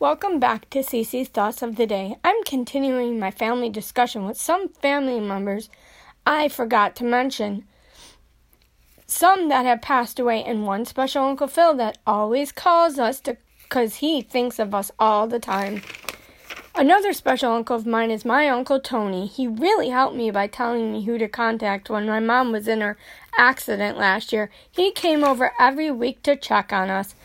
Welcome back to Cece's Thoughts of the Day. I'm continuing my family discussion with some family members I forgot to mention. Some that have passed away, and one special Uncle Phil that always calls us to because he thinks of us all the time. Another special uncle of mine is my Uncle Tony. He really helped me by telling me who to contact when my mom was in her accident last year. He came over every week to check on us.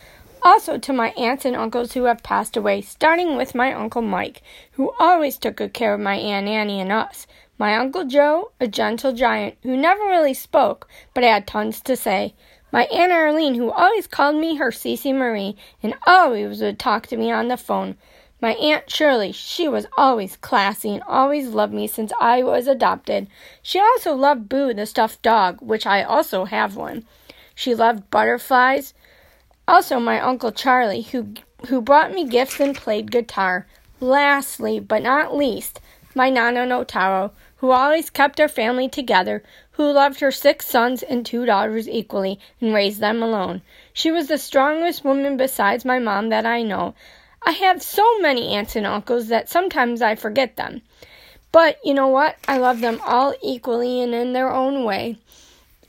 Also to my aunts and uncles who have passed away, starting with my Uncle Mike, who always took good care of my Aunt Annie and us. My Uncle Joe, a gentle giant who never really spoke, but had tons to say. My Aunt Arlene, who always called me her Cece Marie and always would talk to me on the phone. My Aunt Shirley, she was always classy and always loved me since I was adopted. She also loved Boo, the stuffed dog, which I also have one. She loved butterflies. Also, my Uncle Charlie, who, who brought me gifts and played guitar. Lastly, but not least, my Nana Notaro, who always kept our family together, who loved her six sons and two daughters equally and raised them alone. She was the strongest woman besides my mom that I know. I have so many aunts and uncles that sometimes I forget them. But you know what? I love them all equally and in their own way.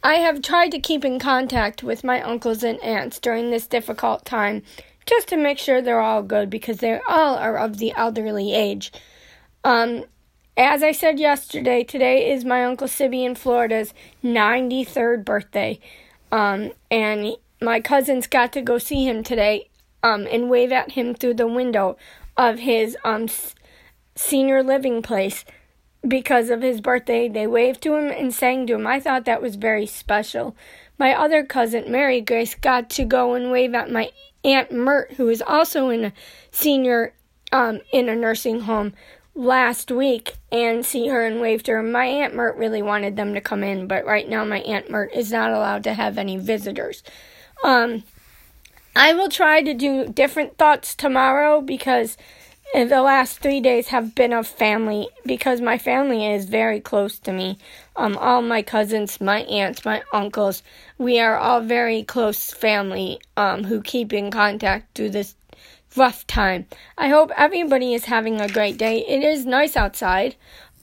I have tried to keep in contact with my uncles and aunts during this difficult time just to make sure they're all good because they all are of the elderly age. Um, as I said yesterday, today is my Uncle Sibby in Florida's 93rd birthday. Um, and my cousins got to go see him today um, and wave at him through the window of his um, senior living place because of his birthday. They waved to him and sang to him. I thought that was very special. My other cousin, Mary Grace, got to go and wave at my Aunt Mert, who is also in a senior um, in a nursing home last week and see her and wave to her. My Aunt Mert really wanted them to come in, but right now my Aunt Mert is not allowed to have any visitors. Um, I will try to do different thoughts tomorrow because the last three days have been of family because my family is very close to me. Um, all my cousins, my aunts, my uncles, we are all very close family um, who keep in contact through this rough time. I hope everybody is having a great day. It is nice outside.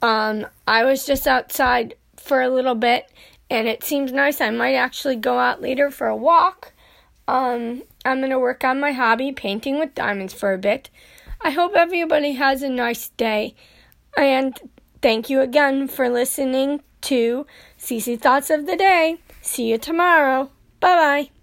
Um, I was just outside for a little bit, and it seems nice. I might actually go out later for a walk. Um, I'm going to work on my hobby, painting with diamonds, for a bit. I hope everybody has a nice day. And thank you again for listening to Cece Thoughts of the Day. See you tomorrow. Bye bye.